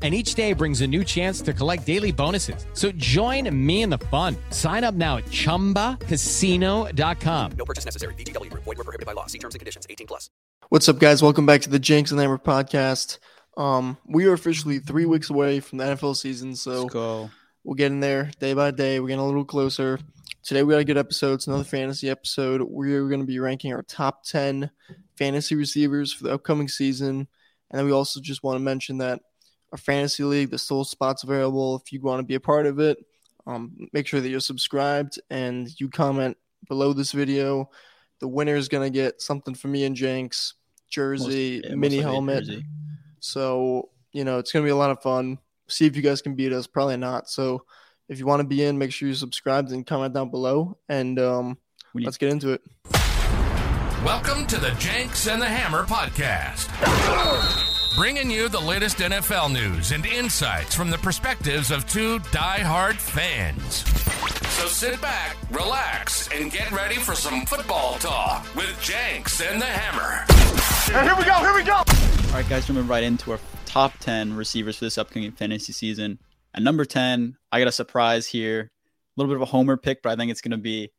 and each day brings a new chance to collect daily bonuses. So join me in the fun. Sign up now at ChumbaCasino.com. No purchase necessary. VGW. Void were prohibited by law. See terms and conditions. 18 plus. What's up, guys? Welcome back to the Jenks and Hammer podcast. Um, we are officially three weeks away from the NFL season, so we'll get in there day by day. We're getting a little closer. Today we got a good episode. It's another fantasy episode. We're going to be ranking our top ten fantasy receivers for the upcoming season, and then we also just want to mention that our fantasy league, the still spots available. If you want to be a part of it, um, make sure that you're subscribed and you comment below this video. The winner is going to get something for me and Jenks, jersey, Most- yeah, mini helmet. jersey. So, you know, it's going to be a lot of fun. See if you guys can beat us. Probably not. So, if you want to be in, make sure you subscribe and comment down below. And um, We need- let's get into it. Welcome to the Jenks and the Hammer podcast. Bringing you the latest NFL news and insights from the perspectives of two die-hard fans. So sit back, relax, and get ready for some football talk with Jenks and the Hammer. And here we go, here we go! All right, guys, we're moving right into our top 10 receivers for this upcoming fantasy season. At number 10, I got a surprise here. A little bit of a homer pick, but I think it's going to be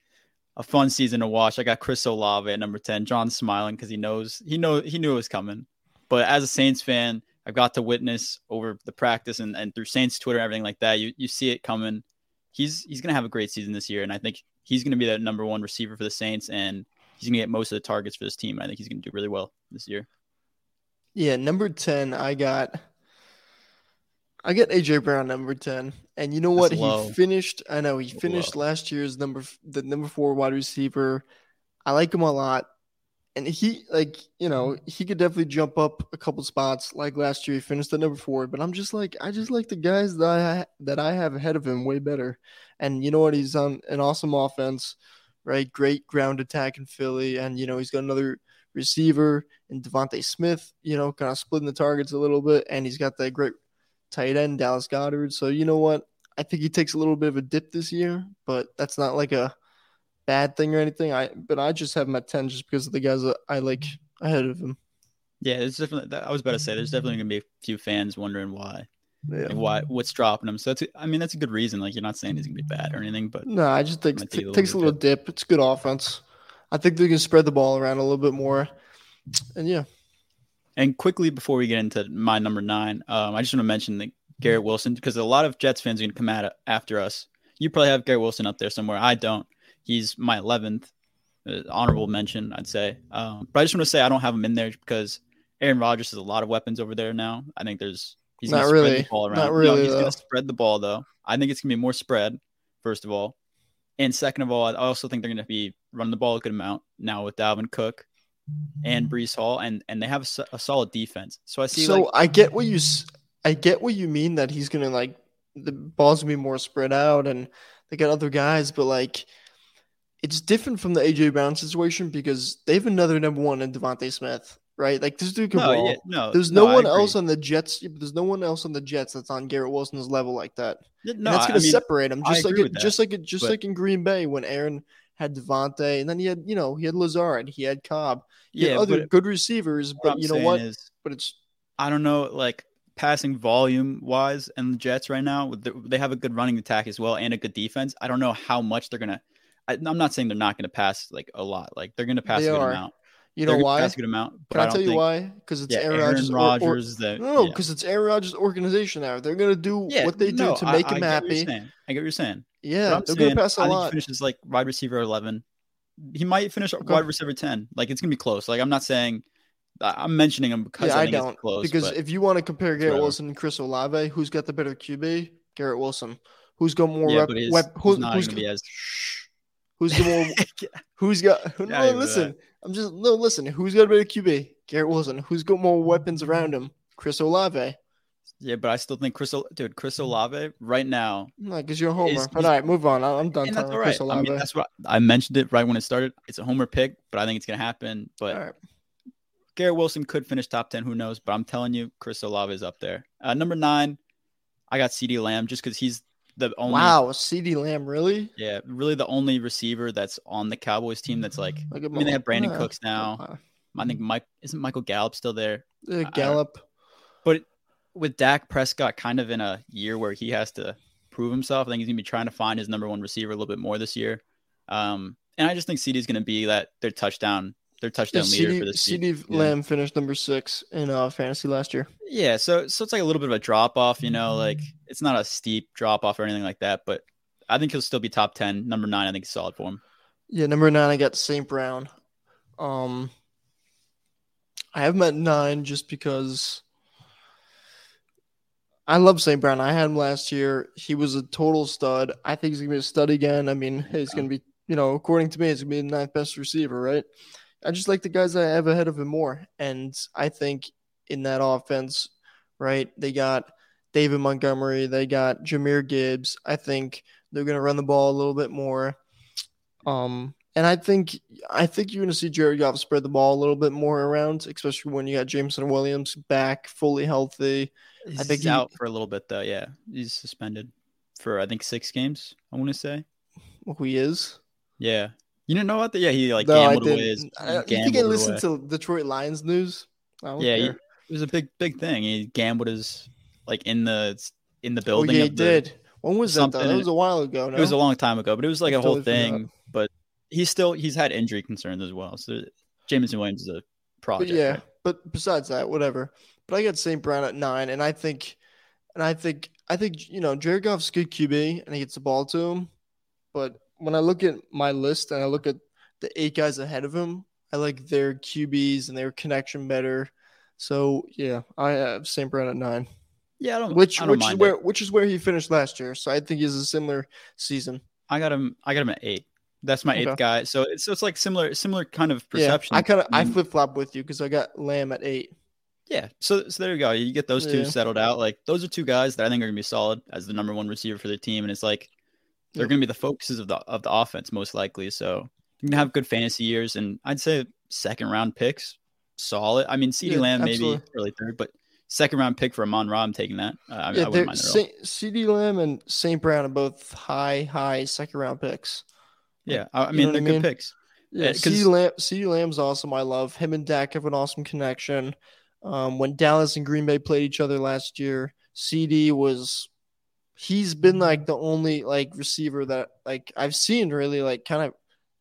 a fun season to watch. I got Chris Olave at number 10. John's smiling because he knows he know he knew it was coming. But as a Saints fan, I've got to witness over the practice and, and through Saints Twitter and everything like that. You you see it coming. He's he's gonna have a great season this year, and I think he's gonna be that number one receiver for the Saints, and he's gonna get most of the targets for this team. I think he's gonna do really well this year. Yeah, number 10, I got I get AJ Brown number 10. And you know what? He finished I know he finished Low. last year's number the number 4 wide receiver. I like him a lot. And he like, you know, he could definitely jump up a couple spots like last year he finished at number 4, but I'm just like I just like the guys that I that I have ahead of him way better. And you know what? He's on an awesome offense, right? Great ground attack in Philly and you know, he's got another receiver and DeVonta Smith, you know, kind of splitting the targets a little bit, and he's got that great tight end, Dallas Goedert. So you know what? I think he takes a little bit of a dip this year, but that's not like a bad thing or anything. I but I just have him at ten just because of the guys that I like ahead of him. Yeah, it's definitely. I was about to say there's definitely gonna be a few fans wondering why, Yeah. like why, what's dropping him. So that's, I mean, that's a good reason. Like you're not saying he's gonna be bad or anything, but No, I just think it little takes a little of dip. It's good offense. I think they can spread the ball around a little bit more. And yeah, And quickly before we get into my number nine, um, I just want to mention that Garrett Wilson because a lot of Jets fans are going to come at after us. You probably have Garrett Wilson up there somewhere. I don't. He's my eleventh, uh, honorable mention, I'd say. Um, but I just want to say I don't have him in there because Aaron Rodgers has a lot of weapons over there now. I think there's he's Not really. the ball around. Not No, really, he's going to spread the ball though. I think it's going to be more spread. First of all, and second of all, I also think they're going to be running the ball a good amount now with Dalvin Cook and Breece Hall, and and they have a solid defense. So I see so like I get what you I get what you mean that he's gonna like the ball's gonna be more spread out and they got other guys, but like it's different from the AJ Brown situation because they have another number one in DeVonta Smith, right? Like this dude can no, ball. yeah, no. There's no, I one else on the Jets. There's no one else on the Jets that's on Garrett Wilson's level like that. Yeah, And No, that's going to mean, separate him, I just like it, that, just like it, just but- like in Green Bay when Aaron had Davante, and then he had you know he had Lazard, he had Cobb, he Yeah, had other but good receivers. But I'm you know what? is, but it's I don't know, like passing volume wise, and the Jets right now, they have a good running attack as well and a good defense. I don't know how much they're gonna. I, I'm not saying they're not gonna pass like a lot. Like they're gonna pass They a good are. amount. you They're know why? Pass a good amount. But Can I, don't tell you why? Because it's Yeah, Aaron Aaron Rodgers. or- or- no, no, yeah. because it's Aaron Rodgers' organization now. They're gonna do Yeah, what they do to I- make I him get what you're happy. I get what you're saying. Yeah, they're gonna pass a I think he finishes like wide receiver 11. He might finish Okay. wide receiver 10. Like it's gonna be close. Like I'm not saying I- I'm mentioning him because Yeah, I I don't it's close. because if you want to compare Garrett whatever. Wilson and Chris Olave, who's got the better QB? Garrett Wilson. Who's got more yeah, rep? but he's, wep- he's who's, not who's gonna be as Shh. Who's got more? Who's got? No, Yeah, I listen. I'm just no. Listen. Who's got a better QB? Garrett Wilson. Who's got more weapons around him? Chris Olave. yeah, but I still think Chris, dude, Chris Olave right now, No, because you're a homer. Is- but all right, move on. I- I'm done that's talking all right. Chris I Olave. mean, that's what I mentioned it right when it started. It's a homer pick, but I think it's gonna happen. But all right. Garrett Wilson could finish top 10. Who knows? But I'm telling you, Chris Olave is up there. Uh, number nine, I got CeeDee Lamb just because he's the only. Wow, CeeDee Lamb, really? Yeah, really the only receiver that's on the Cowboys team that's like. I mean, they have Brandon uh, Cooks now. I think Mike isn't Michael Gallup still there. uh, Gallup. But with Dak Prescott kind of in a year where he has to prove himself, I think he's gonna be trying to find his number one receiver a little bit more this year. Um, and I just think CeeDee is gonna be that their touchdown, their Yeah, touchdown leader CeeDee, for this CeeDee season. Yeah. Lamb finished number six in uh, fantasy last year. Yeah, so so it's like a little bit of a drop off, you know, like it's not a steep drop off or anything like that, but I think he'll still be top ten. Number nine, I think is solid for him. Yeah, number nine, I got St. Brown. Um, I have him at nine just because I love St. Brown. I had him last year. He was a total stud. I think he's gonna be a stud again. I mean, he's gonna be, you know, according to me, he's gonna be the ninth best receiver, right? I just like the guys I have ahead of him more, and I think in that offense, right, they got David Montgomery, they got Jahmyr Gibbs. I think they're gonna run the ball a little bit more. Um, and I think I think you're going to see Jared Goff spread the ball a little bit more around, especially when you got Jameson Williams back fully healthy. He's I think he- out for a little bit though. Yeah, he's suspended for I think six games. I want to say. Who he is? Yeah, you didn't know about that? Yeah, he like no, I gambled away. didn't. His, I, you I gambled listen away. to Detroit Lions news? Yeah, he- it was a big big thing. He gambled his like in the in the oh building. yeah, he did. When was that? Though? That was a while ago. No? It was a long time ago, but it was like I a whole thing. But he's still he's had injury concerns as well. So Jameson Williams is a But project. yeah, right? but besides that, whatever. But I got St. Brown at nine, and I think, and I think, I think you know, Jared Goff's good QB, and he gets the ball to him. But when I look at my list and I look at the eight guys ahead of him, I like their QBs and their connection better. So yeah, I have St. Brown at nine, yeah. I don't, which I don't which is mind where it. which is where he finished last year. So I think he's a similar season. I got him. I got him at eight. That's my Okay. eighth guy. So it's so it's like similar similar kind of perception. Yeah, I kind of I mm. mean, flip flop with you because I got Lamb at eight. Yeah. So so there you go. You get those two Yeah. settled out. Like those are two guys that I think are gonna be solid as the number one receiver for the team. And it's like they're Yep. gonna be the focuses of the of the offense most likely. So you can have good fantasy years and I'd say second round picks, solid. I mean CeeDee Yeah, Lamb maybe absolutely. early third, but second round pick for Amon Ra, I'm taking that. Uh, I, I Yeah, wouldn't mind that at all. CeeDee Lamb and St. Brown are both high, high second round picks. Yeah. I, I You mean know they're I good picks. Yeah, 'cause- CeeDee Lamb, CeeDee Lamb's awesome. I love him and Dak have an awesome connection. Um, when Dallas and Green Bay played each other last year, CeeDee was he's been like the only like receiver that like I've seen really like kind of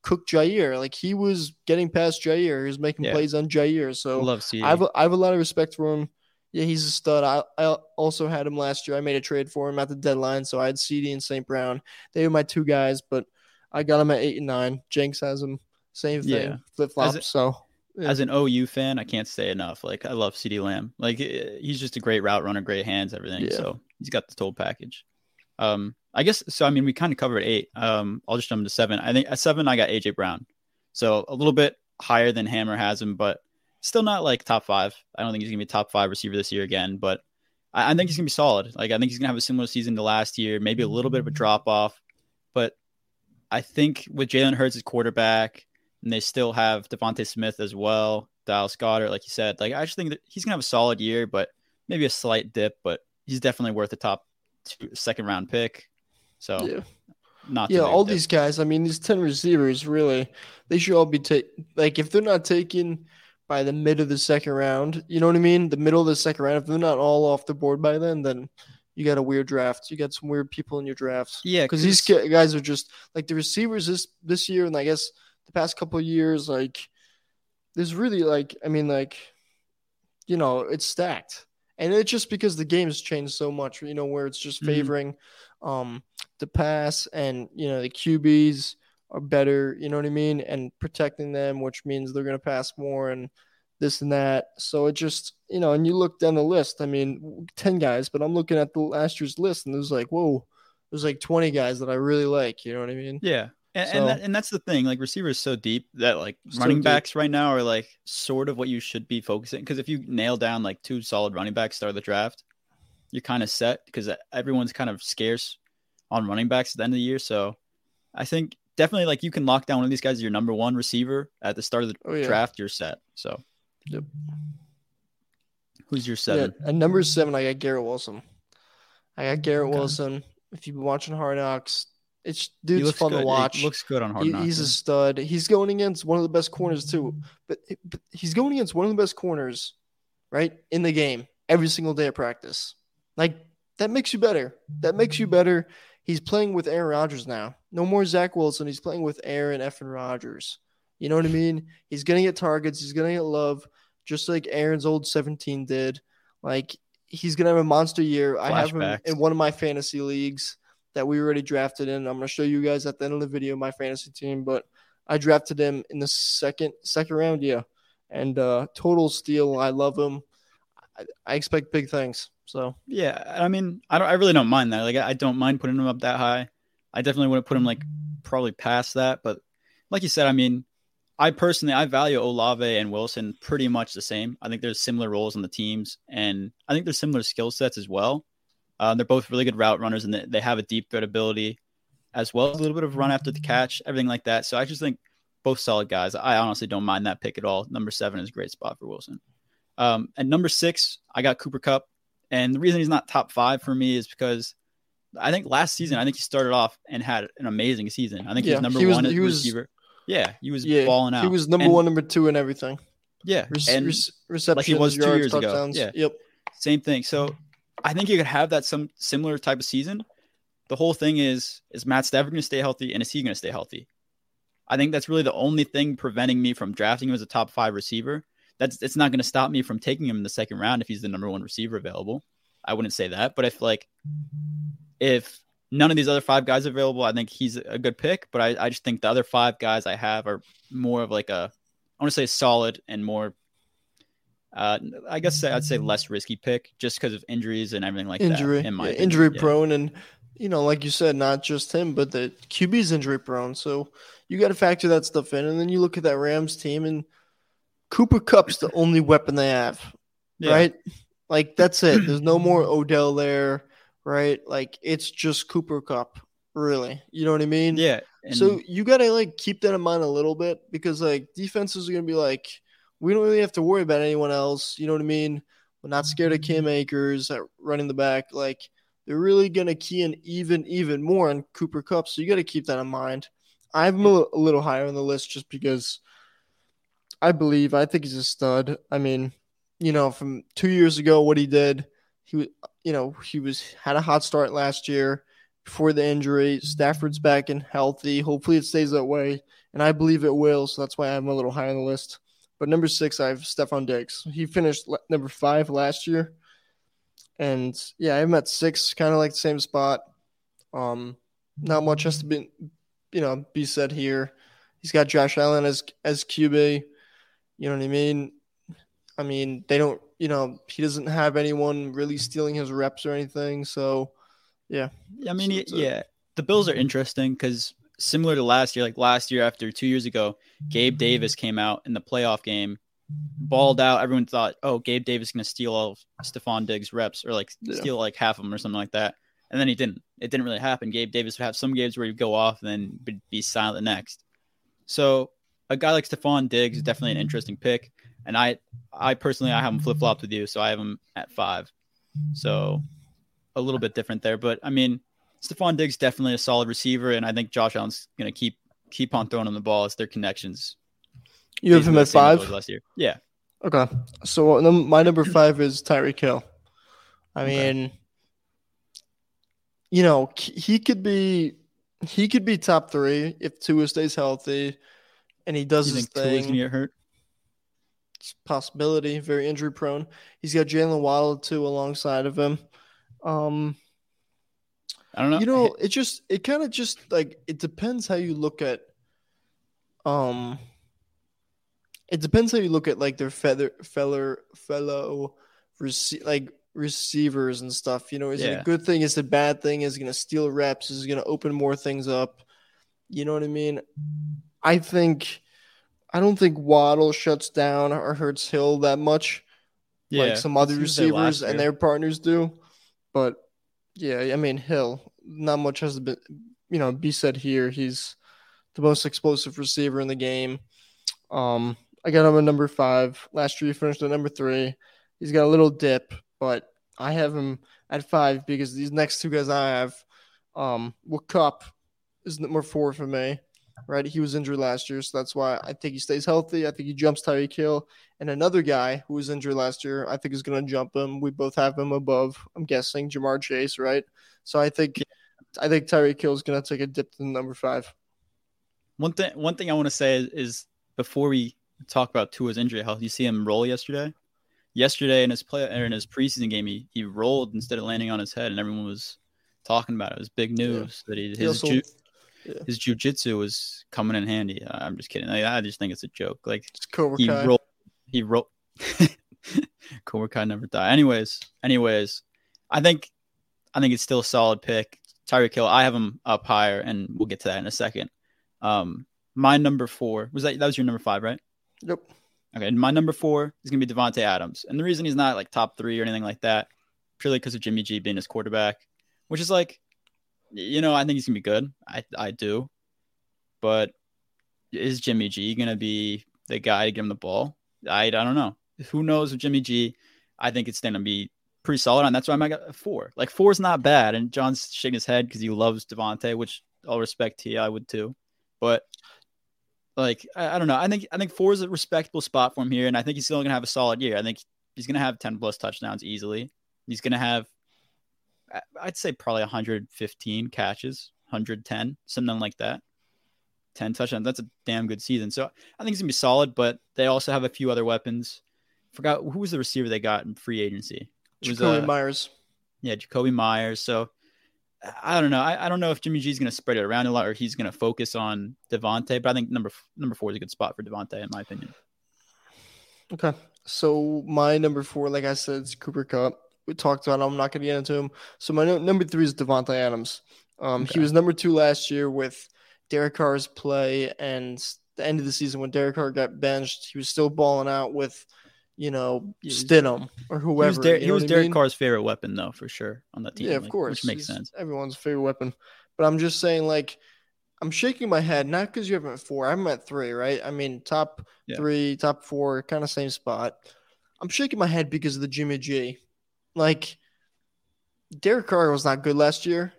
cook Jaire. Like he was getting past Jaire. He was making Yeah. plays on Jaire. So I love CeeDee. I have a, I have a lot of respect for him. Yeah, he's a stud. I, I also had him last year. I made a trade for him at the deadline, so I had CeeDee and St. Brown. They were my two guys, but I got him at eight and nine. Jenks has him, same thing, Yeah. flip flop. So yeah. As an OU fan, I can't say enough. Like I love CeeDee Lamb. Like eh, he's just a great route runner, great hands, everything. Yeah. So he's got the total package. Um, I guess so. I mean, we kind of covered eight. Um, I'll just jump to seven. I think at seven, I got AJ Brown. So a little bit higher than Hammer has him, but still not like top five. I don't think he's gonna be top five receiver this year again, but I, I think he's gonna be solid. Like I think he's gonna have a similar season to last year, maybe a little bit of a drop off, but I think with Jalen Hurts as quarterback, and they still have DeVonta Smith as well, Dallas Goedert, like you said. Like I just think that he's gonna have a solid year, but maybe a slight dip, but he's definitely worth a top two, second round pick. So yeah. not. Yeah, all a these guys. I mean, these ten receivers really, they should all be taken. Like, if they're not taken by the mid of the second round, you know what I mean? The middle of the second round. If they're not all off the board by then, then you got a weird draft. You got some weird people in your drafts. Yeah, because these guys are just like the receivers this this year, and I guess the past couple of years, like there's really like I mean, like you know, it's stacked, and it's just because the game's changed so much. You know, where it's just Mhm. favoring um the pass, and you know the QBs are better. You know what I mean, and protecting them, which means they're gonna pass more and this and that. So it just you know, and you look down the list. I mean, ten guys, but I'm looking at the last year's list, and there's like, whoa, there's like 20 guys that I really like. You know what I mean? Yeah. And, So- and, that, and that's the thing. Like receivers so deep that like So running deep. backs right now are like sort of what you should be focusing. Because if you nail down like two solid running backs start of the draft, you're kind of set because everyone's kind of scarce on running backs at the end of the year. So I think definitely like you can lock down one of these guys as your number one receiver at the start of the Oh, yeah. draft. You're set. So Yep. who's your seven? Yeah, and number seven, I got Garrett Wilson. I got Garrett Okay. Wilson. If you've been watching Hard Knocks, it's He dude's fun good. to He watch. looks good on hard He- knocks. he's a stud. He's going against one of the best corners too, but, but he's going against one of the best corners, right in the game every single day of practice. Like that makes you better. That makes you better. He's playing with Aaron Rodgers now. No more Zach Wilson. He's playing with Aaron effing Rodgers. You know what I mean? He's gonna get targets. He's gonna get love, just like Aaron's old 17 did. Like he's gonna have a monster year. I have him in one of my fantasy leagues that we already drafted in. I'm gonna show you guys at the end of the video my fantasy team, but I drafted him in the second second round, yeah. And uh total steal. I love him. I, I expect big things. So Yeah, I mean, I don't. I really don't mind that. Like, I I don't mind putting him up that high. I definitely wouldn't put him like probably past that. But like you said, I mean, I personally I value Olave and Wilson pretty much the same. I think there's similar roles on the teams, and I think there's similar skill sets as well. Uh, they're both really good route runners, and they, have a deep threat ability as well as a little bit of run after the catch, everything like that. So I just think both solid guys. I honestly don't mind that pick at all. Number seven is a great spot for Wilson. Um, and number six, I got Cooper Kupp. And the reason he's not top five for me is because I think last season, I think he started off and had an amazing season. I think he Yeah, was number he was- one he was- receiver. Yeah, he was yeah, balling out. he was number And- one, number two, and everything. Yeah, Re- and re- receptions, was two yards, years ago. touchdowns. Yeah. Yep. same thing. So I think you could have that some similar type of season. The whole thing is is Matt Stafford going to stay healthy and is he going to stay healthy? I think that's really the only thing preventing me from drafting him as a top five receiver. That's it's not going to stop me from taking him in the second round if he's the number one receiver available. I wouldn't say that, but if like if none of these other five guys are available, I think he's a good pick. But I, I just think the other five guys I have are more of like a I want to say solid and more uh, I guess I'd say less risky pick just because of injuries and everything like injury, that. In yeah, injury Yeah. prone, and you know, like you said, not just him, but the QB's injury prone. So you got to factor that stuff in, and then you look at that Rams team, and Cooper Kupp's the only weapon they have, Yeah. right? Like that's it. There's no more Odell there, right? Like it's just Cooper Kupp, really. You know what I mean? Yeah. And so you gotta like keep that in mind a little bit because like defenses are gonna be like, we don't really have to worry about anyone else. You know what I mean? We're not scared of mm-hmm. Cam Akers at running the back. Like they're really gonna key in even even more on Cooper Kupp. So you gotta keep that in mind. I have him a, mm-hmm. a little higher on the list just because I believe I think he's a stud. I mean, you know, from two years ago, what he did, he was, you know, he was had a hot start last year before the injury. Stafford's back and healthy. Hopefully, it stays that way, and I believe it will. So that's why I'm a little high on the list. But number six, I have Stefon Diggs. He finished le- number five last year, and yeah, I'm at six, kind of like the same spot. Um, not much has to be, you know, be said here. He's got Josh Allen as as QB. You know what I mean? I mean, they don't, you know, he doesn't have anyone really stealing his reps or anything. So, yeah. I mean, So y- it's a- yeah, the Bills are interesting because similar to last year, like last year after two years ago, Gabe Davis came out in the playoff game, balled out. Everyone thought, oh, Gabe Davis is going to steal all of Stefon Diggs' reps or like Yeah. steal like half of them or something like that. And then he didn't. It didn't really happen. Gabe Davis would have some games where he'd go off and then be- be silent next. So a guy like Stefon Diggs is definitely an interesting pick. And I, I personally, I have him flip flopped with you, so I have him at five. So a little bit different there, but I mean, Stefon Diggs definitely a solid receiver, and I think Josh Allen's gonna keep keep on throwing him the ball. It's their connections. You have him at as five. last year. Yeah, Okay. So my number five is Tyreek Hill. I Okay. mean, you know, he could be he could be top three if Tua stays healthy and he does you his think Tua's gonna get hurt? It's a possibility, very injury prone. He's got Jaylen Waddle too alongside of him. Um, I don't know. you know, it just it kind of just like it depends how you look at um it depends how you look at like their feather feller fellow rece- like receivers and stuff. You know, is it a good thing? Is it a bad thing? Is it gonna steal reps? Is it gonna open more things up? You know what I mean? I think I don't think Waddle shuts down or hurts Hill that much yeah, like some other he was there last receivers and their partners do. But yeah, I mean Hill, not much has been you know, be said here. He's the most explosive receiver in the game. Um, I got him at number five. Last year he finished at number three. He's got a little dip, but I have him at five because these next two guys I have, um, well, Kupp is number four for me. Right, he was injured last year, so that's why I think he stays healthy. I think he jumps Tyreek Hill, and another guy who was injured last year, I think is going to jump him. We both have him above. I'm guessing Ja'Marr Chase, right? So I think, I think Tyreek Hill is going to take a dip to number five. One thing, one thing I want to say is, is before we talk about Tua's injury health, you see him roll yesterday. Yesterday in his play or in his preseason game, he, he rolled instead of landing on his head, and everyone was talking about it. It was big news that he, He his also- ju- yeah. his jujitsu was coming in handy. I'm just kidding. I, I just think it's a joke. Like It's Cobra he Kai. rolled, he rolled. Cobra Kai never die. Anyways, anyways, I think I think it's still a solid pick. Tyreek Hill, I have him up higher, and we'll get to that in a second. Um, my number four was that that was your number five, right? Yep. Okay, and my number four is gonna be Davante Adams, and the reason he's not like top three or anything like that, purely because of Jimmy G being his quarterback, which is like, you know, I think he's gonna be good. I I do, but is Jimmy G gonna be the guy to give him the ball? I I don't know. Who knows with Jimmy G? I think it's gonna be pretty solid, and that's why I got four. Like four is not bad, and John's shaking his head because he loves Devonte, which I'll respect. He I would too, but like I, I don't know. I think I think four is a respectable spot for him here, and I think he's still gonna have a solid year. I think he's gonna have ten plus touchdowns easily. He's gonna have, I'd say probably 115 catches, 110, something like that. 10 touchdowns. That's a damn good season. So I think it's gonna be solid, but they also have a few other weapons. Forgot who was the receiver they got in free agency. It was Jacoby uh, Myers. yeah, Jakobi Meyers. So I don't know. I, I don't know if Jimmy G's going to spread it around a lot or he's going to focus on Davante, but I think number number four is a good spot for Davante, in my opinion. Okay. So my number four, like I said, is Cooper Kupp. We talked about. Him. I'm not going to get into him. So my no- number three is Davante Adams. Um, Okay. he was number two last year with Derek Carr's play, and the end of the season when Derek Carr got benched, he was still balling out with, you know, Stidham or He whoever. was, Der- you he was I Derek mean? Carr's favorite weapon, though, for sure, on that team. Yeah, of like, course, Which makes He's sense. Everyone's favorite weapon. But I'm just saying, like, I'm shaking my head, not because you have him at four. I'm at three, right? I mean, top Yeah. three, top four, kind of same spot. I'm shaking my head because of the Jimmy G. Like, Derek Carr was not good last year,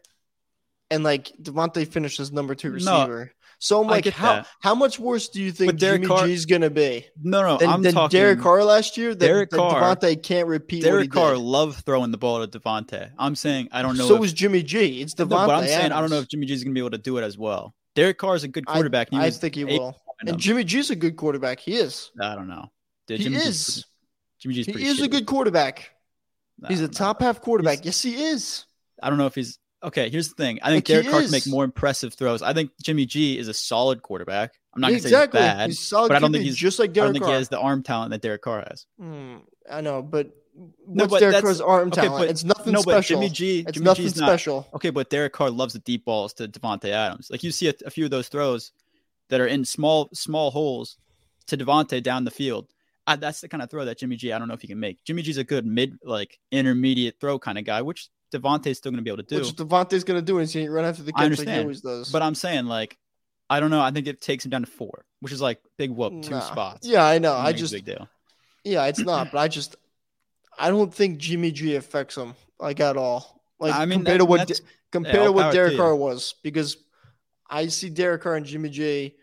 and like Davante finished as number two No, receiver. so I'm like, how that. how much worse do you think But Derek Jimmy Carr- G's gonna be No, no, than, I'm than talking. Derek Carr last year? That, Derek that Carr- Davante can't repeat. Derek Carr did. loved throwing the ball to Davante. I'm saying I don't know. So if, was Jimmy G. It's No, but I'm saying I don't know if Jimmy G is gonna be able to do it as well. Derek Carr is a good quarterback. I, was think he will. And. Jimmy G's a good quarterback. He is. I don't know. Dude, He Jimmy G's is. pretty- Jimmy G's He is a good quarterback. I He's a don't know. top half quarterback. Yes, he is. I don't know if he's okay. Here's the thing. I think Like, Derek Carr can make more impressive throws. I think Jimmy G is a solid quarterback. I'm not Yeah, gonna say exactly. he's bad, He's solid but I don't QB, think he's just like Derek. I don't Derek think Carr. he has the arm talent that Derek Carr has. Hmm, I know, but No, what's but Derek that's- Carr's arm okay, talent? but- it's nothing no, but special. Jimmy G, it's Jimmy nothing G's not special. okay. But Derek Carr loves the deep balls to Davante Adams. Like you see a, a few of those throws that are in small small holes to Davante down the field. I, that's the kind of throw that Jimmy G. I don't know if he can make. Jimmy G's a good mid like intermediate throw kind of guy, which Davante's still going to be able to do. Which Davante's going to do is he run after the catch like he always does. But I'm saying like I don't know. I think it takes him down to four, which is like big whoop, two Nah. spots. Yeah, I know. I just big deal. yeah, it's not. But I just I don't think Jimmy G affects him like at all. Like I mean, compared that- to what compared all to what Derek. Carr was, because I see Derek Carr and Jimmy G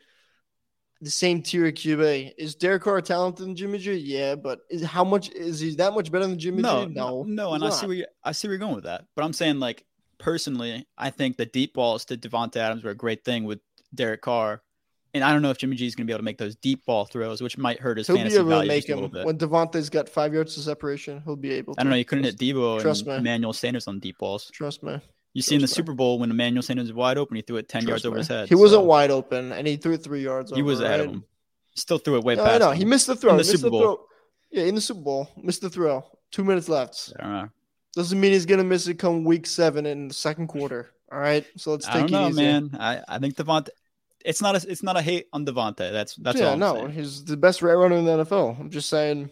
the same tier of QB. Is Derek Carr talented than Jimmy G? Yeah, but is how much is he that much better than Jimmy no, G? no, No, no. And he's I see not. where you, I see where you're going with that. But I'm saying like personally, I think the deep balls to Davante Adams were a great thing with Derek Carr. And I don't know if Jimmy G is going to be able to make those deep ball throws, which might hurt his He'll be fantasy value a little bit. when Davante's got five yards of separation. He'll be able. to. I don't know. You couldn't hit Deebo Trust and me. Emmanuel Sanders on deep balls. Trust me. You see in the Super Bowl when Emmanuel Sanders was wide open, he threw it ten Trust yards over his head. He wasn't wide open, and he threw it three yards. He was over, ahead of him. He still threw it way No, past. I know him. he missed the throw. In the Super Bowl. throw. Yeah, in the Super Bowl, missed the throw. Two minutes left. I don't know. Doesn't mean he's gonna miss it come week seven in the second quarter. All right, so let's I take don't know, it easy. man. I, I think Davante. It's not a it's not a hate on Davante. That's that's yeah, all. I'm no, saying. he's the best route runner in the NFL. I'm just saying,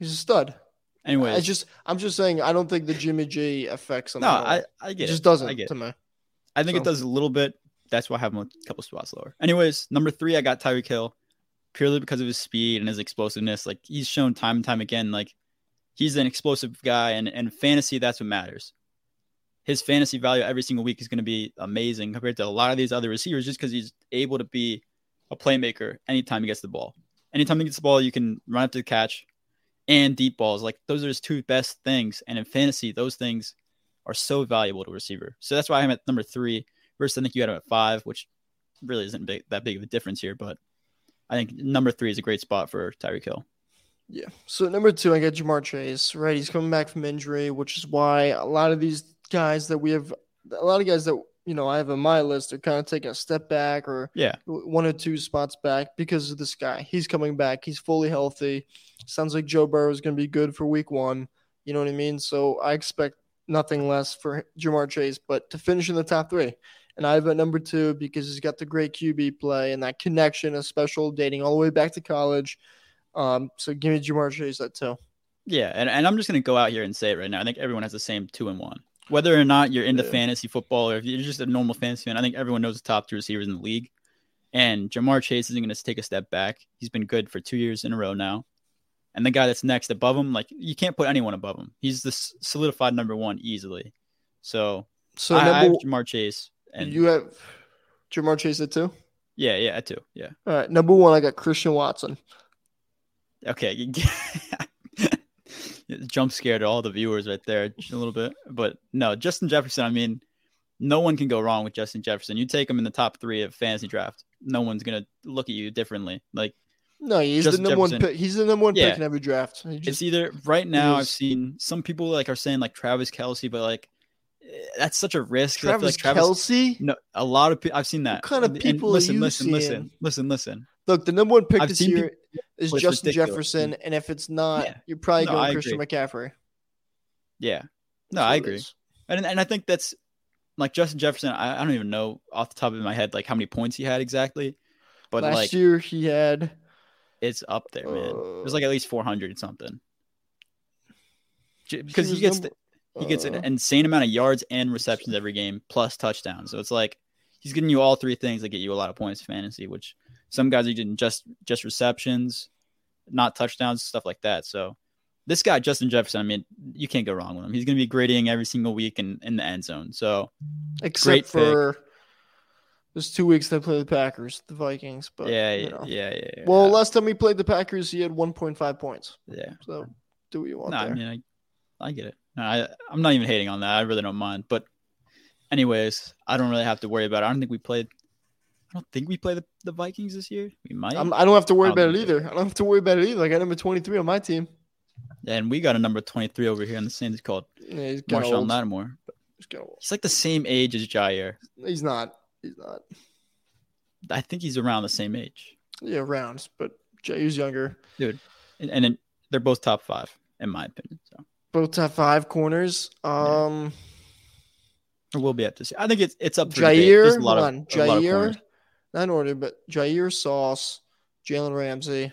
he's a stud. Anyways, I just, I'm just saying, I don't think the Jimmy G affects him. no. I I it get just it. doesn't I get to it. me. I think it does a little bit. That's why I have him a couple spots lower. Anyways, number three, I got Tyreek Hill purely because of his speed and his explosiveness. Like he's shown time and time again, like he's an explosive guy, and and fantasy that's what matters. His fantasy value every single week is going to be amazing compared to a lot of these other receivers, just because he's able to be a playmaker anytime he gets the ball. Anytime he gets the ball, you can run up to the catch and deep balls. Like those are his two best things. And in fantasy, those things are so valuable to a receiver. So that's why I'm at number three. Versus I think you had him at five, which really isn't big, that big of a difference here. But I think number three is a great spot for Tyreek Hill. Yeah. So number two, I got Ja'Marr Chase. Right, he's coming back from injury, which is why a lot of these guys that we have, a lot of guys that you know I have on my list are kind of taking a step back or Yeah. one or two spots back because of this guy. He's coming back. He's fully healthy. Sounds like Joe Burrow is going to be good for Week One. You know what I mean? So I expect nothing less for Ja'Marr Chase, but to finish in the top three. And I have at number two because he's got the great QB play and that connection, a special dating all the way back to college. Um, so give me Ja'Marr Chase at two. Yeah. And, and I'm just going to go out here and say it right now. I think everyone has the same two and one. Whether or not you're into Yeah. fantasy football or if you're just a normal fantasy fan, I think everyone knows the top two receivers in the league. And Ja'Marr Chase isn't going to take a step back. He's been good for two years in a row now. And the guy that's next above him, like you can't put anyone above him. He's the solidified number one easily. So, So I, I have Ja'Marr Chase. And you have Ja'Marr Chase at two. yeah, yeah, I too. Yeah. All right, number one, I got Christian Watson. Okay. Jump scared all the viewers right there a little bit. But no, Justin Jefferson, I mean, no one can go wrong with Justin Jefferson. You take him in the top three of fantasy draft. No one's gonna look at you differently. Like No, he's Justin the number one pick. He's the number one Yeah. pick in every draft. He it's either right now I've seen some people like are saying like Travis Kelce, but like eh, that's such a risk. Travis like Travis Kelce. No, a lot of people I've seen that. kind of And- and people are listen, listen, listen, listen, listen. Look, the number one pick I've this year is Justin ridiculous. Jefferson, and if it's not, Yeah. you're probably No, going I Christian McCaffrey. Yeah. No, That's I agree. And and I think that's like Justin Jefferson. I, I don't even know off the top of my head like how many points he had exactly, but Last like year he had it's up there, man. It was Uh, like at least four hundred something. Because he, gets number- the, he gets an uh, insane amount of yards and receptions every game plus touchdowns. So it's like he's getting you all three things that get you a lot of points fantasy. Which some guys are getting just just receptions, not touchdowns, stuff like that. So. This guy, Justin Jefferson, I mean, you can't go wrong with him. He's going to be grading every single week in, in the end zone. So, except great pick. for there's two weeks they play the Packers, the Vikings. But yeah, you yeah, know. yeah, yeah, yeah. Well, last time he played the Packers, he had 1.5 points. yeah. So do what you want No, I mean, I, I get it. No, I, I'm not even hating on that. I really don't mind. But, anyways, I don't really have to worry about it. I don't think we played. I don't think we play the, the Vikings this year. We might. I'm, I don't have to worry about it either. I don't have to worry about it either. I got number 23 on my team. and we got a number 23 over here on the Saints called Yeah, he's Marshon old. Lattimore. He's. He's like the same age as Jaire. he's not. He's not. I think he's around the same age. Yeah, rounds, but Jaire's younger. And, and then they're both top five, in my opinion. So, Both top five corners. Um, or we'll be at this. I think it's it's up for debate. There's Jaire, a lot of, on. a lot of Jaire. Not in order, but Jaire Sauce, Jalen Ramsey.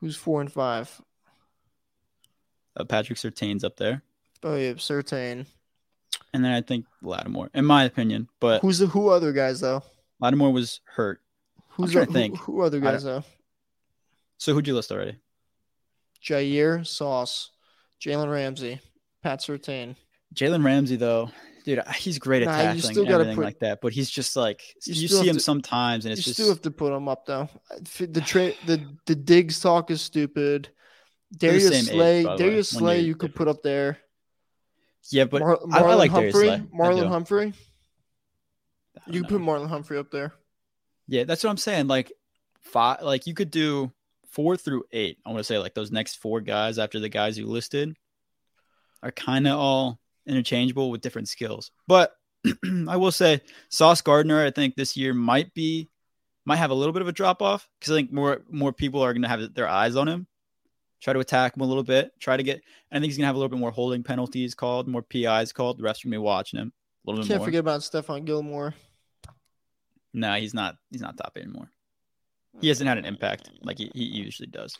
Who's four and five? Uh, Patrick Surtain's up there. Oh yeah, Surtain. And then I think Lattimore, in my opinion. But Who's the who other guys though? Lattimore was hurt. Who's trying the, to think. Who, who other guys though? So who'd you list already? Jaire Sauce, Jalen Ramsey, Pat Surtain. Jalen Ramsey though, dude, he's great at Nah, you tackling and everything put- like that. But he's just like You you, see him to- sometimes, and You it's just still have to put him up though. The tra- the the digs talk is stupid. Darius same age, Slay, way. Darius Slay, you could put up there. yeah. But Mar- I, I Marlon like Darius Humphrey, Slay. Marlon. Humphrey. You could put Marlon Humphrey up there. Yeah, that's what I'm saying. Like five, like you could do four through eight. I want to say like those next four guys after the guys you listed are kind of all interchangeable with different skills. But I will say Sauce Gardner, I think this year might be might have a little bit of a drop off because I think more more people are going to have their eyes on him. Try to attack him a little bit. Try to get. I think he's going to have a little bit more holding penalties called, more PIs called. The rest are going to be watching him a little bit Can't more. forget about Stephon Gilmore. No, he's not. He's not top anymore. He mm. hasn't had an impact like he, he usually does.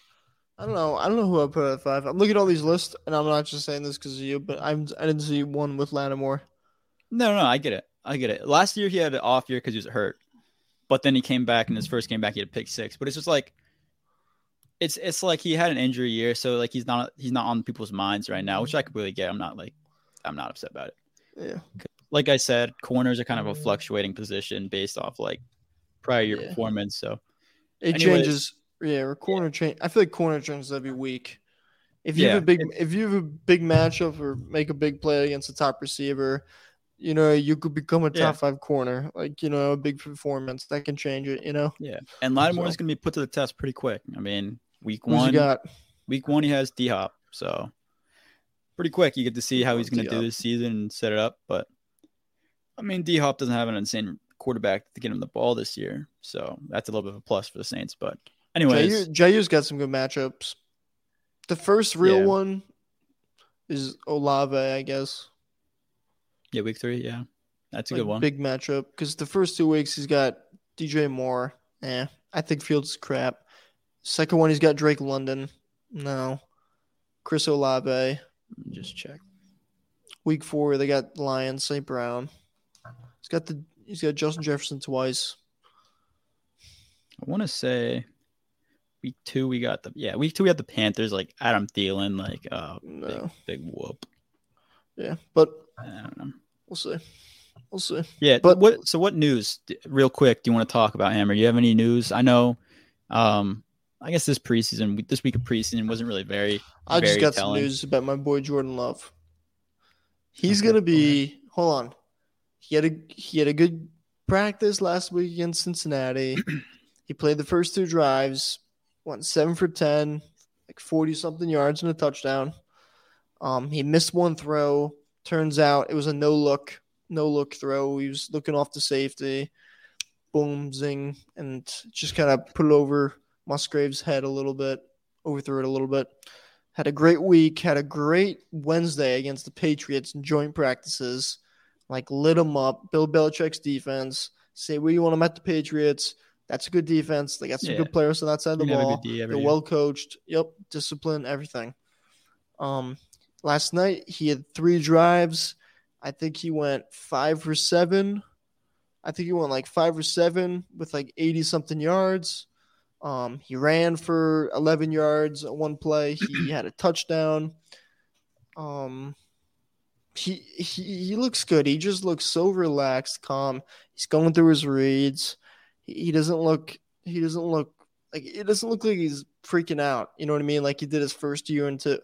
I don't know. I don't know who I put at five. I'm looking at all these lists, and I'm not just saying this because of you, but I'm I didn't see one with Lattimore. No, no, I get it. I get it. Last year he had an off year because he was hurt, but then he came back and his first game back he had a pick six. But it's just like, it's it's like he had an injury year, so like he's not he's not on people's minds right now, which I completely get. I'm not like I'm not upset about it. Yeah, Like I said, corners are kind of a fluctuating position based off like prior year Yeah. performance. So it Anyways. changes. Yeah, or corner change. I feel like corner changes every week. If you have a big, if you have a big matchup or make a big play against a top receiver, you know you could become a top Yeah. five corner. Like you know a big performance that can change it. You know. yeah, and Lattimore is going to be put to the test pretty quick. I mean, week Who's one, got? week one he has D Hop, so pretty quick. You get to see how he's going to do this season and set it up. But I mean, D Hop doesn't have an insane quarterback to get him the ball this year, so that's a little bit of a plus for the Saints. But anyways, Jaire, Jaire's got some good matchups. The first real Yeah. one is Olave, I guess. yeah, week three, yeah, that's a Like, good one. Big matchup because the first two weeks he's got DJ Moore. Eh, I think Fields is crap. Second one he's got Drake London. No, Chris Olave. Just check. Week four they got Lions St. Brown. He's got the he's got Justin Jefferson twice. I want to say week two we got the yeah week two we had the Panthers like Adam Thielen like uh No, big, big whoop. yeah, but I don't know. we'll see. We'll see. Yeah, But- what? So what news? Real quick, do you want to talk about Hammer? You have any news? I know. Um, I guess this preseason, this week of preseason wasn't really very. I just very got telling. some news about my boy Jordan Love. He's Okay, gonna go be. Hold on. He had a he had a good practice last week against Cincinnati. he played the first two drives, went seven for ten, like forty something yards and a touchdown. Um, he missed one throw. Turns out it was a no look, no look throw. He was looking off the safety. Boom, zing, and just kind of put it over Musgrave's head a little bit, overthrew it a little bit had a great week, had a great Wednesday against the Patriots in joint practices, like lit them up. Bill Belichick's defense. Say where you want them at the Patriots. That's a good defense. They got some Yeah. good players on that side of the You ball. good D every They're year. well coached. Yep, discipline, everything. Um, last night he had three drives. I think he went five for seven. I think he went like five or seven with like eighty something yards. Um, he ran for 11 yards on one play. He had a touchdown. Um, he, he he looks good. He just looks so relaxed, calm. He's going through his reads. He, doesn't look. He doesn't look like it doesn't look like he's freaking out. You know what I mean? Like he did his first year into,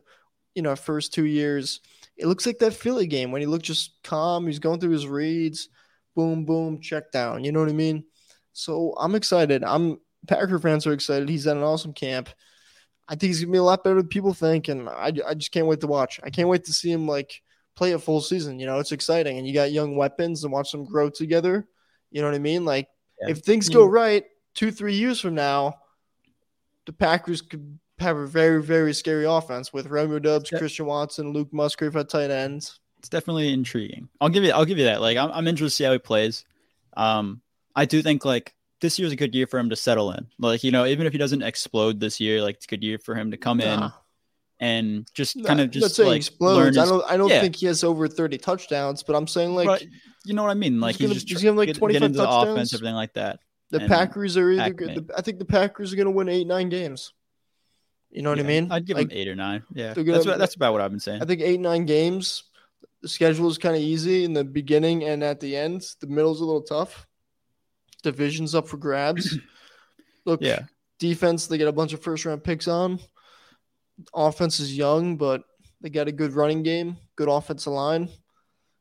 you know, first two years. It looks like that Philly game when he looked just calm. He's going through his reads. Boom, boom, check down. You know what I mean? So I'm excited. I'm Packer fans are excited. He's at an awesome camp. I think he's gonna be a lot better than people think, and I, I just can't wait to watch. I can't wait to see him like play a full season. You know, it's exciting, and you got young weapons and watch them grow together. You know what I mean? Like. If things go right, two three years from now, the Packers could have a very very scary offense with Romeo Doubs, Yeah. Christian Watson, Luke Musgrave at tight ends. It's definitely intriguing. I'll give you. I'll give you that. Like I'm, I'm interested to see how he plays. Um, I do think like this year's a good year for him to settle in. Like you know, even if he doesn't explode this year, like it's a good year for him to come in and just Nah, kind of I'm not just saying like explodes. learn. I don't. I don't yeah. think he has over thirty touchdowns, but I'm saying like but you know what I mean? Like gonna- he's just he's tr- gonna like, get, 25 get into the touchdowns. offense, everything like that. the Packers are either. Good, acclimate. I think the Packers are going to win eight nine games. You know what I mean? I'd give Like, him eight or nine. Yeah, gonna- that's what, that's about what I've been saying. I think eight nine games. The schedule is kind of easy in the beginning and at the end. The middle's a little tough. Division's up for grabs. Look, Yeah. defense, they get a bunch of first round picks on. Offense is young, but they got a good running game, good offensive line.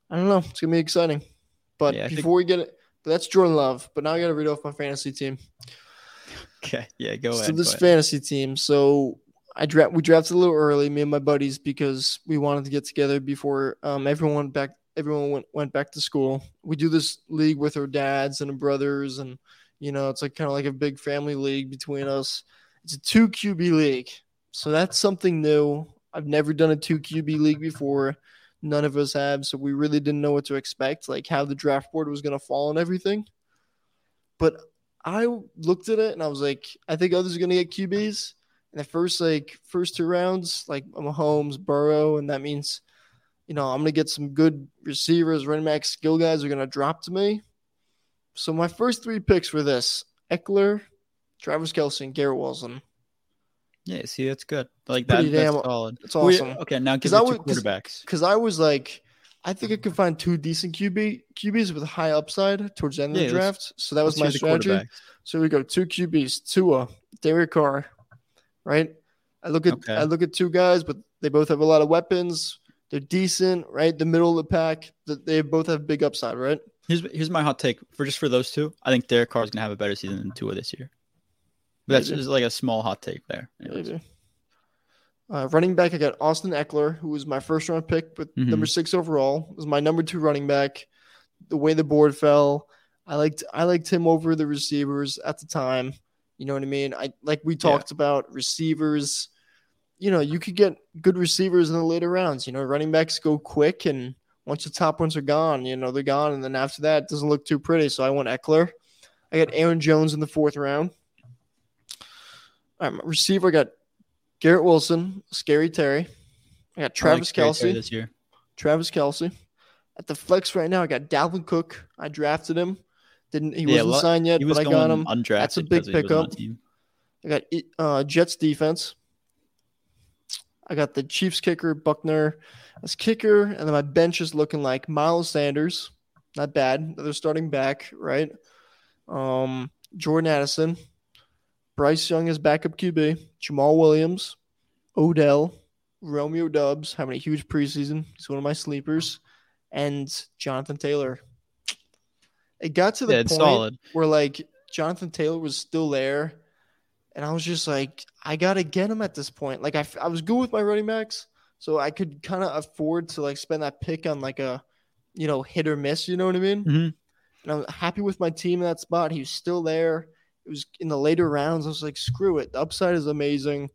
I don't know. It's gonna be exciting. But Yeah, I think- before we get it, but that's Jordan Love. But now I gotta read off my fantasy team. Okay. Yeah. Go so ahead. So this ahead. fantasy team. So I dra- we drafted a little early, me and my buddies, because we wanted to get together before um, everyone went back. Everyone went, went back to school. We do this league with our dads and our brothers, and you know it's like kind of like a big family league between us. It's a two QB league, so that's something new. I've never done a two QB league before. None of us have, so we really didn't know what to expect, like how the draft board was going to fall and everything. But I looked at it and I was like, I think others are going to get QBs in the first like first two rounds, like Mahomes, Burrow, and that means, you know, I'm going to get some good receivers, running back skill guys are going to drop to me. So my first three picks were this: Ekeler, Travis Kelce, and Garrett Wilson. Yeah. See, that's good. Like that. Pretty That's solid. It's awesome. Okay. Now give 'Cause I me two quarterbacks. Because I was like, I think I could find two decent QB QBs with high upside towards the end Yeah, of the draft. So that was my strategy. So we go two QBs, Tua, Derek Carr, right? I look at Okay. I look at two guys, but they both have a lot of weapons. They're decent, right? The middle of the pack. th- They both have big upside, right? Here's here's my hot take for just for those two. I think Derek Carr is gonna have a better season than Tua this year. But that's just like a small hot take there. Maybe. Uh, running back, I got Austin Ekeler, who was my first round pick, but Mhm. number six overall was my number two running back. The way the board fell, I liked I liked him over the receivers at the time. You know what I mean? I like we talked about receivers. You know, you could get good receivers in the later rounds. You know, running backs go quick, and once the top ones are gone, you know they're gone, and then after that, it doesn't look too pretty. So I went Ekeler. I got Aaron Jones in the fourth round. All right, receiver I got Garrett Wilson, Scary Terry. I got I like Travis Kelce. this year. Travis Kelce. At the flex right now, I got Dalvin Cook. I drafted him. Didn't he Yeah, wasn't lo- signed yet, was but I got him. undrafted. That's a big because he wasn't on pickup. I got uh, Jets defense. I got the Chiefs kicker Butker as kicker, and then my bench is looking like Miles Sanders, not bad. They're starting back, right? Um, Jordan Addison, Bryce Young as backup QB, Jamaal Williams, Odell, Romeo Doubs having a huge preseason. He's one of my sleepers, and Jonathan Taylor. It got to the Yeah, point solid. where like Jonathan Taylor was still there, and I was just like, I gotta get him at this point. Like I, I was good with my running backs, so I could kind of afford to like spend that pick on like a, you know, hit or miss. You know what I mean? Mhm. And I'm happy with my team in that spot. He was still there. It was in the later rounds. I was like, screw it. The upside is amazing.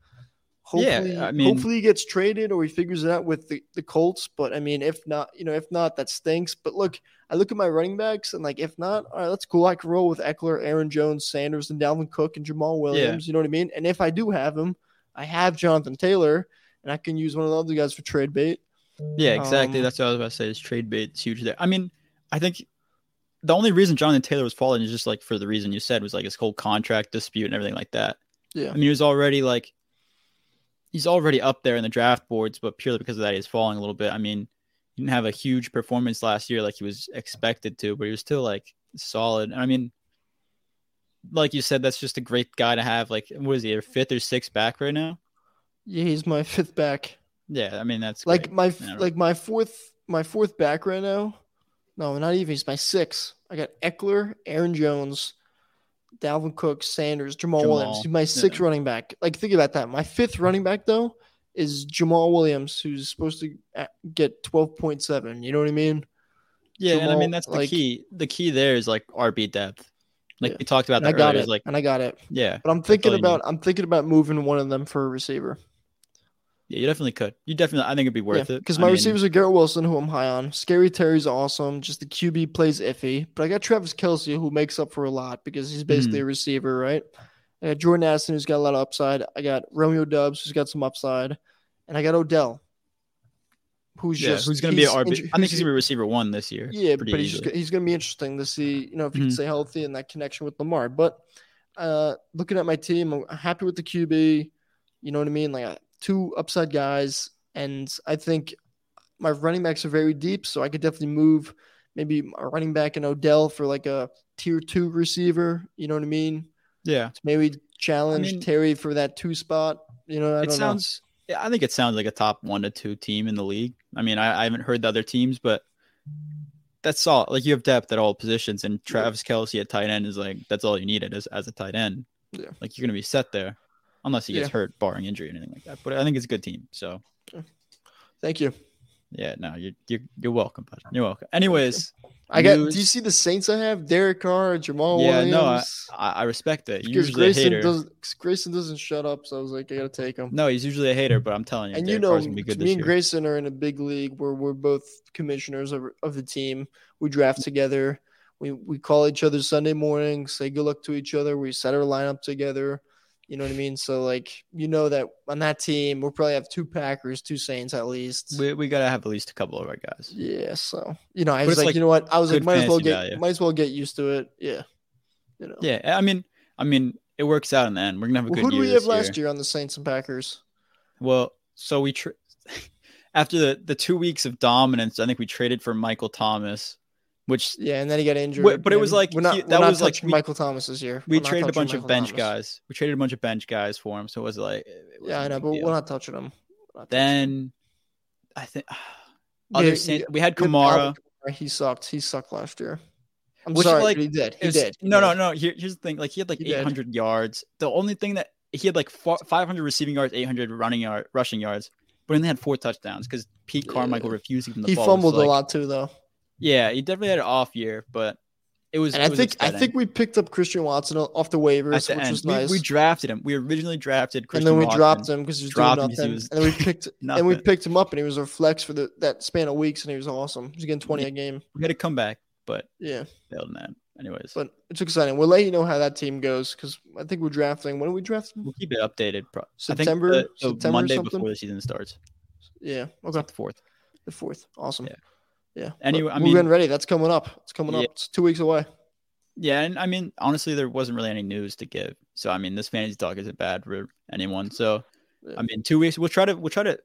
Yeah, Hopefully, I mean- hopefully he gets traded or he figures it out with the, the Colts. But I mean, if not, you know, if not, that stinks. But look, I look at my running backs and like, if not, all right, that's cool. I can roll with Ekeler, Aaron Jones, Sanders, and Dalvin Cook and Jamaal Williams. You know what I mean? And if I do have him, I have Jonathan Taylor, and I can use one of the other guys for trade bait. Yeah, exactly. Um, That's what I was about to say. Is trade bait is huge there. I mean, I think the only reason Jonathan Taylor was falling is just like for the reason you said was like his whole contract dispute and everything like that. Yeah. I mean, he was already like he's already up there in the draft boards, but purely because of that, he's falling a little bit. I mean, he didn't have a huge performance last year like he was expected to, but he was still like solid. I mean, like you said, that's just a great guy to have. Like, what is he, a fifth or sixth back right now? Yeah, he's my fifth back. Yeah, I mean that's like great. my Yeah. like my fourth my fourth back right now. No, not even. He's my six. I got Ekeler, Aaron Jones, Dalvin Cook, Sanders, Jamaal, Jamaal, Williams. He's my sixth yeah. running back. Like think about that. My fifth running back though is Jamaal Williams, who's supposed to uh, get twelve point seven. You know what I mean? Yeah, and I mean that's the like- key. The key there is like RB depth. Like Yeah. we talked about And I that got earlier. it. Like and I got it. yeah, But I'm thinking about I'm thinking about moving one of them for a receiver. Yeah, you definitely could. You definitely. I think it'd be worth it Because I my mean, receivers are Garrett Wilson, who I'm high on. Scary Terry's awesome. Just the QB plays iffy. But I got Travis Kelce, who makes up for a lot because he's basically a receiver, right? I got Jordan Addison, who's got a lot of upside. I got Romeo Doubs, who's got some upside. And I got Odell, who's Yeah, just who's going to be an RB? I think he's going to be receiver one this year. yeah, but he's just, he's going to be interesting to see, you know, if he can Mhm. stay healthy and that connection with Lamar. But uh, looking at my team, I'm happy with the QB. You know what I mean? Like uh, two upside guys, and I think my running backs are very deep, so I could definitely move maybe a running back in Odell for like a tier two receiver. You know what I mean? Yeah. Maybe challenge I mean- Terry for that two spot. You know, I it sounds yeah, I think it sounds like a top one to two team in the league. I mean, I, I haven't heard the other teams, but that's all. Like you have depth at all positions, and Travis Kelce at tight end is like that's all you needed as as a tight end. Yeah. Like you're gonna be set there, unless he gets Yeah. hurt, barring injury or anything like that. But I think it's a good team. So. Thank you. yeah, no, you're you're, you're welcome, bud. You're welcome. Anyways, I got. News. Do you see the Saints I have? Derek Carr, Jamaal yeah, Williams. no, I, I respect it. Because usually a Grayson hater. doesn't. Grayson doesn't shut up, so I was like, I gotta take him. No, he's usually a hater, but I'm telling you, and you Derek know, Carr's gonna be good me and year. Grayson are in a big league where we're both commissioners of, of the team. We draft together. We we call each other Sunday morning, say good luck to each other. We set our lineup together. You know what I mean? So like, you know that on that team, we'll probably have two Packers, two Saints at least. We, we gotta have at least a couple of our guys. yeah. So you know, I But was like, like you know what? I was like, might as well get, value. might as well get used to it. Yeah. You know. Yeah, I mean, I mean, it works out in the end. We're gonna have a Well, good who do year we have last year on the Saints and Packers? Well, so we tra- after the the two weeks of dominance, I think we traded for Michael Thomas, which Yeah, and then he got injured. Wait, but it was like not, he- that was like we- Michael Thomas this year. we We're traded a bunch of bench Thomas. guys. We traded a bunch of bench guys for him, so it was like it Yeah, wasn't I know, but deal. we're not touching him. Not touching him. Then I think other Yeah, Saint- yeah, we had Kamara. He sucked. He sucked last year. I'm Which, sorry, like, he did. He was- did. He no, no, did. no. Here, here's the thing. Like he had like He did. 800 yards. The only thing that he had like four, 500 receiving yards, 800 running yard, rushing yards, but he only had four touchdowns because Pete Carmichael refused to give him the He ball. fumbled It's like- a lot too, though. Yeah, he definitely had an off year, but it was. And it I was think I think we picked up Christian Watson off the waivers, the which end was we, nice. we drafted him. We originally drafted and then we Watson. dropped him because he was doing Dropped him 'cause he nothing. was and then we picked and we picked him up, and he was our flex for the that span of weeks, and he was awesome. He was getting 20 a game. We had a comeback, but Yeah, failed in that. Anyways, but it's exciting. We'll let you know how that team goes because I think we're drafting. When are we drafting? we'll keep it updated. Pro- September- I think the, the September uh, Monday something? before the season starts. Yeah. Okay. the fourth. The fourth. Awesome. Yeah. Yeah. Anyway, I we're mean- getting ready. That's coming up. It's coming up. It's two weeks away. Yeah, and I mean, honestly, there wasn't really any news to give. So I mean, this fantasy talk isn't bad for anyone. So Yeah. I mean, two weeks. We'll try to. We'll try to.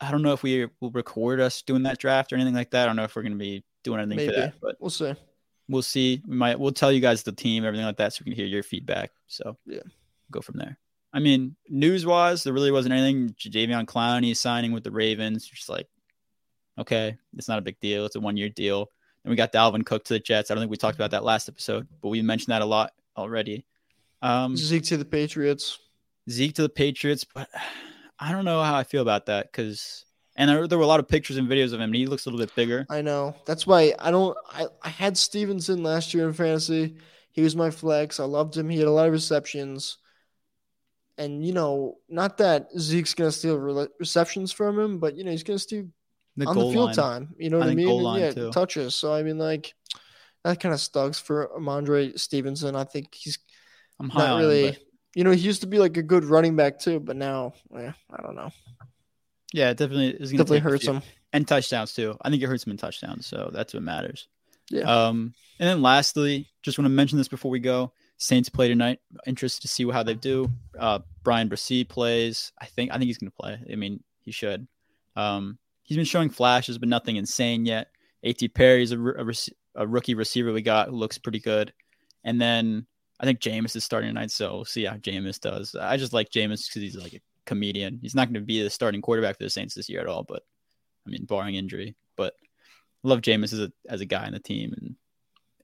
I don't know if we will record us doing that draft or anything like that. I don't know if we're going to be doing anything Maybe. for that, but We'll see. we'll see. We might. We'll tell you guys the team, everything like that, so we can hear your feedback. So Yeah. go from there. I mean, news wise, there really wasn't anything. Jadeveon Clowney signing with the Ravens. Just like, okay, it's not a big deal. It's a one year deal. And we got Dalvin Cook to the Jets. I don't think we talked about that last episode, but we mentioned that a lot already. Um, Zeke to the Patriots. Zeke to the Patriots, but I don't know how I feel about that because, and there, there were a lot of pictures and videos of him. And he looks a little bit bigger. I know. That's why I don't. I, I had Stevenson last year in fantasy. He was my flex. I loved him. He had a lot of receptions. And, you know, not that Zeke's going to steal re- receptions from him, but, you know, he's going to steal The on the field line. time. You know what I think mean? goal And, line, yeah, too. touches. So, I mean, like, that kind of stugs for Rhamondre Stevenson. I think he's I'm high not on really. him, but You know, he used to be like a good running back too, but now, yeah, I don't know. yeah, it definitely is going Definitely hurts him. and touchdowns too. I think it hurts him in touchdowns, so that's what matters. Yeah. Um, and then lastly, just want to mention this before we go. Saints play tonight. Interested to see how they do. Uh, Bryan Bresee plays. I think I think he's going to play. I mean, he should. Um, he's been showing flashes, but nothing insane yet. A.T. Perry's a, a, a rookie receiver we got who looks pretty good. And then I think Jameis is starting tonight, so we'll see how Jameis does. I just like Jameis because he's like a comedian. He's not going to be the starting quarterback for the Saints this year at all, but I mean, barring injury. But I love Jameis as a as a guy in the team, and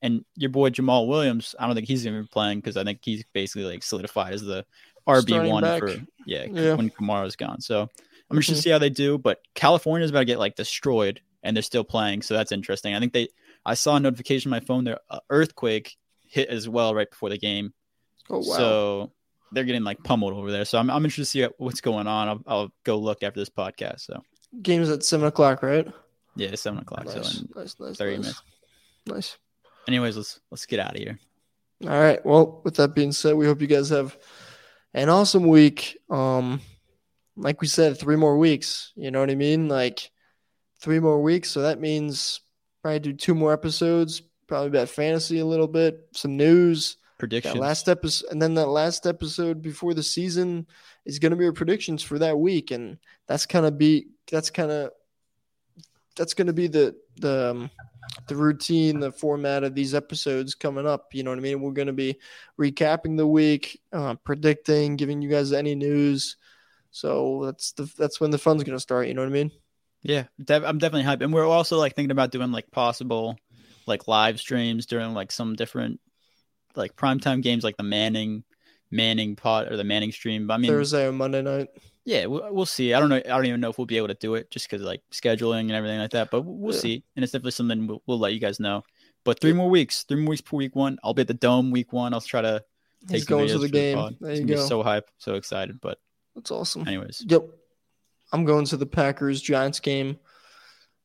and your boy Jamaal Williams. I don't think he's be playing because I think he's basically like solidified as the RB one for yeah, Yeah. when Kamara's gone. So I'm interested Mhm. to see how they do. But California's about to get like destroyed, and they're still playing, so that's interesting. I think they. I saw a notification on my phone. Their uh, earthquake hit as well right before the game. Oh wow. So they're getting like pummeled over there. So I'm, I'm interested to see what's going on. I'll, I'll go look after this podcast. So Game's at seven o'clock, right? yeah, seven o'clock. Nice, So nice, nice, 30 nice. minutes. Nice. anyways, let's let's get out of here. All right. Well, with that being said, we hope you guys have an awesome week. Um, like we said, three more weeks. You know what I mean? Like three more weeks. So that means probably do two more episodes. Probably about fantasy a little bit, some news. Predictions. That last episode, and then that last episode before the season is going to be our predictions for that week, and that's kind of be that's kind of that's going to be the the um, the routine, the format of these episodes coming up. You know what I mean? We're going to be recapping the week, uh, predicting, giving you guys any news. So that's the that's when the fun's going to start. You know what I mean? Yeah, def- I'm definitely hyped, and we're also like thinking about doing like possible like live streams during like some different like primetime games, like the Manning Manning pot or the Manning stream. But I mean, Thursday or Monday night. yeah, we'll, we'll see. I don't know. I don't even know if we'll be able to do it just because like scheduling and everything like that. But we'll Yeah. see, and it's definitely something we'll, we'll let you guys know. But three more weeks, three more weeks per week one. I'll be at the dome week one. I'll try to take He's going to the game. pod. There It's you gonna be go. so hype, so excited. But That's awesome. anyways, Yep. I'm going to the Packers Giants game,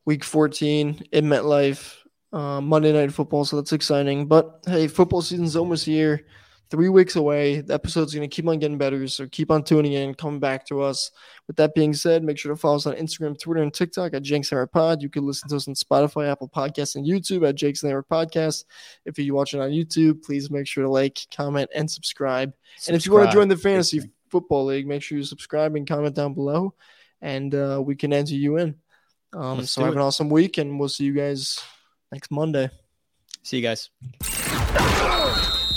week 14 in MetLife, uh, Monday Night Football. So that's exciting. But hey, football season's almost here, three weeks away. The episode's going to keep on getting better. So keep on tuning in, coming back to us. With that being said, make sure to follow us on Instagram, Twitter, and TikTok at Jenks Hammer Pod. You can listen to us on Spotify, Apple Podcasts, and YouTube at Jenks Hammer Podcast. If you're watching on YouTube, please make sure to like, comment, and subscribe. And if you want to join the fantasy. Football league, make sure you subscribe and comment down below, and uh, we can enter you in. Um, Let's so have it. an awesome week, and we'll see you guys next Monday. see you guys.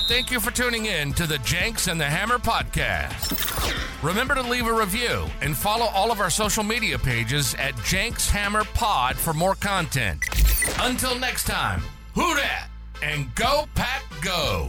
Thank you for tuning in to the Jenks and the Hammer podcast. Remember to leave a review and follow all of our social media pages at Jenks Hammer Pod for more content. Until next time, who dat and go pack go.